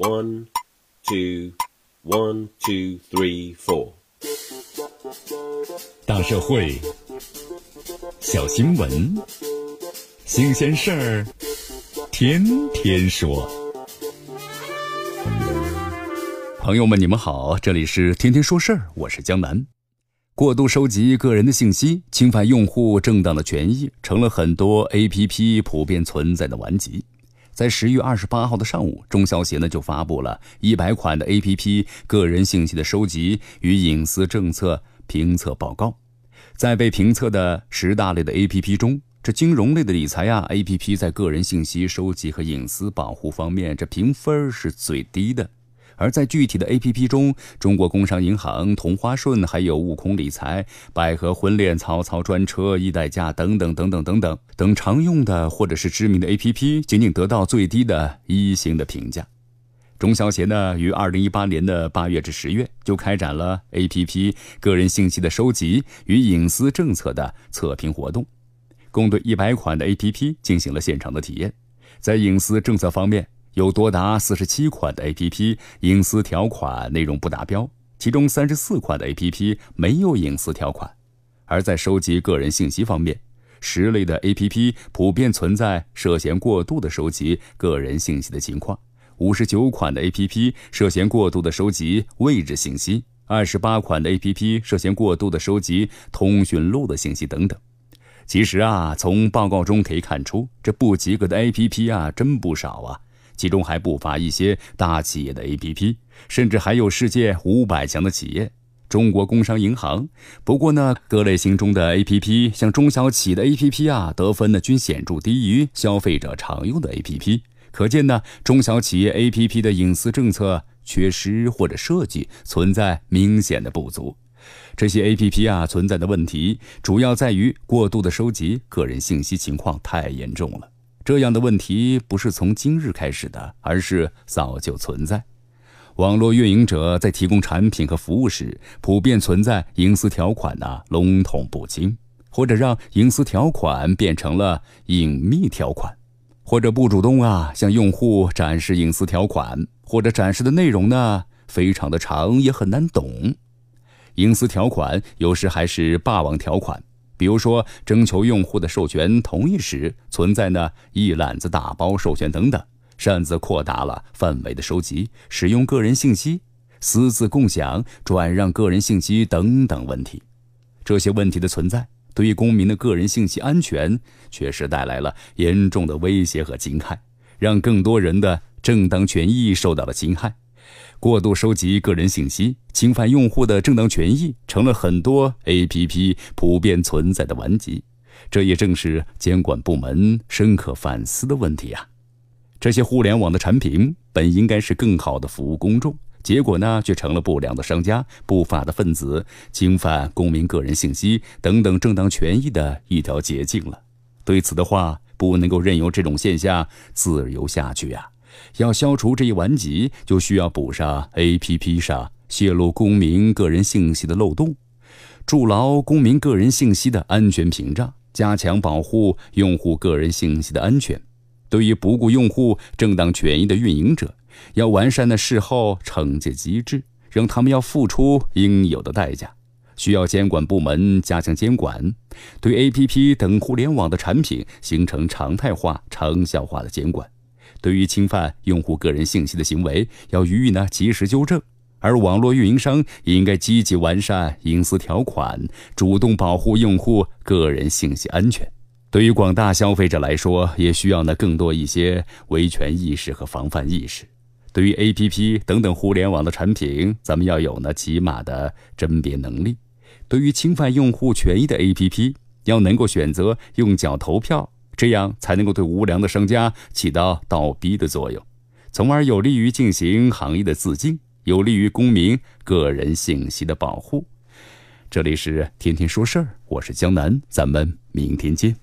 One, two, one, two, three, four. 大社会，小新闻，新鲜事儿，天天说。朋友们，你们好，这里是天天说事儿，我是江南。过度收集个人的信息，侵犯用户正当的权益，成了很多 APP 普遍存在的顽疾。在十月二十八号的上午，中消协呢就发布了一百款的 APP 个人信息的收集与隐私政策评测报告。在被评测的十大类的 APP 中，这金融类的理财啊 APP 在个人信息收集和隐私保护方面，这评分是最低的。而在具体的 A P P 中，中国工商银行、同花顺、还有悟空理财、百合婚恋、曹操专车、易代驾等等等等等等等常用的或者是知名的 A P P，仅仅得到最低的一星的评价。中消协呢，于二零一八年的八月至十月就开展了 A P P 个人信息的收集与隐私政策的测评活动，共对一百款的 A P P 进行了现场的体验，在隐私政策方面。有多达四十七款的 APP 隐私条款内容不达标，其中三十四款的 APP 没有隐私条款。而在收集个人信息方面，十类的 APP 普遍存在涉嫌过度的收集个人信息的情况，五十九款的 APP 涉嫌过度的收集位置信息，二十八款的 APP 涉嫌过度的收集通讯录的信息等等。其实啊，从报告中可以看出，这不及格的 APP 啊，真不少啊。其中还不乏一些大企业的 APP，甚至还有世界五百强的企业，中国工商银行。不过呢，各类型中的 APP，像中小企业的 APP 啊，得分呢均显著低于消费者常用的 APP。可见呢，中小企业 APP 的隐私政策缺失或者设计存在明显的不足。这些 APP 啊存在的问题，主要在于过度的收集个人信息情况太严重了。这样的问题不是从今日开始的，而是早就存在。网络运营者在提供产品和服务时，普遍存在隐私条款呐笼统不清，或者让隐私条款变成了隐秘条款，或者不主动啊向用户展示隐私条款，或者展示的内容呢非常的长也很难懂。隐私条款有时还是霸王条款。比如说，征求用户的授权同意时，存在呢一揽子打包授权等等，擅自扩大了范围的收集、使用个人信息、私自共享、转让个人信息等等问题。这些问题的存在，对于公民的个人信息安全确实带来了严重的威胁和侵害，让更多人的正当权益受到了侵害。过度收集个人信息，侵犯用户的正当权益，成了很多 APP 普遍存在的顽疾。这也正是监管部门深刻反思的问题啊！这些互联网的产品本应该是更好的服务公众，结果呢，却成了不良的商家、不法的分子侵犯公民个人信息等等正当权益的一条捷径了。对此的话，不能够任由这种现象自由下去呀！要消除这一顽疾，就需要补上 APP 上泄露公民个人信息的漏洞，筑牢公民个人信息的安全屏障，加强保护用户个人信息的安全。对于不顾用户正当权益的运营者，要完善的事后惩戒机制，让他们要付出应有的代价。需要监管部门加强监管，对 APP 等互联网的产品形成常态化、长效化的监管。对于侵犯用户个人信息的行为，要予以呢及时纠正，而网络运营商也应该积极完善隐私条款，主动保护用户个人信息安全。对于广大消费者来说，也需要呢更多一些维权意识和防范意识。对于 APP 等等互联网的产品，咱们要有呢起码的甄别能力。对于侵犯用户权益的 APP，要能够选择用脚投票。这样才能够对无良的商家起到倒逼的作用，从而有利于进行行业的自净，有利于公民个人信息的保护。这里是天天说事儿，我是江南，咱们明天见。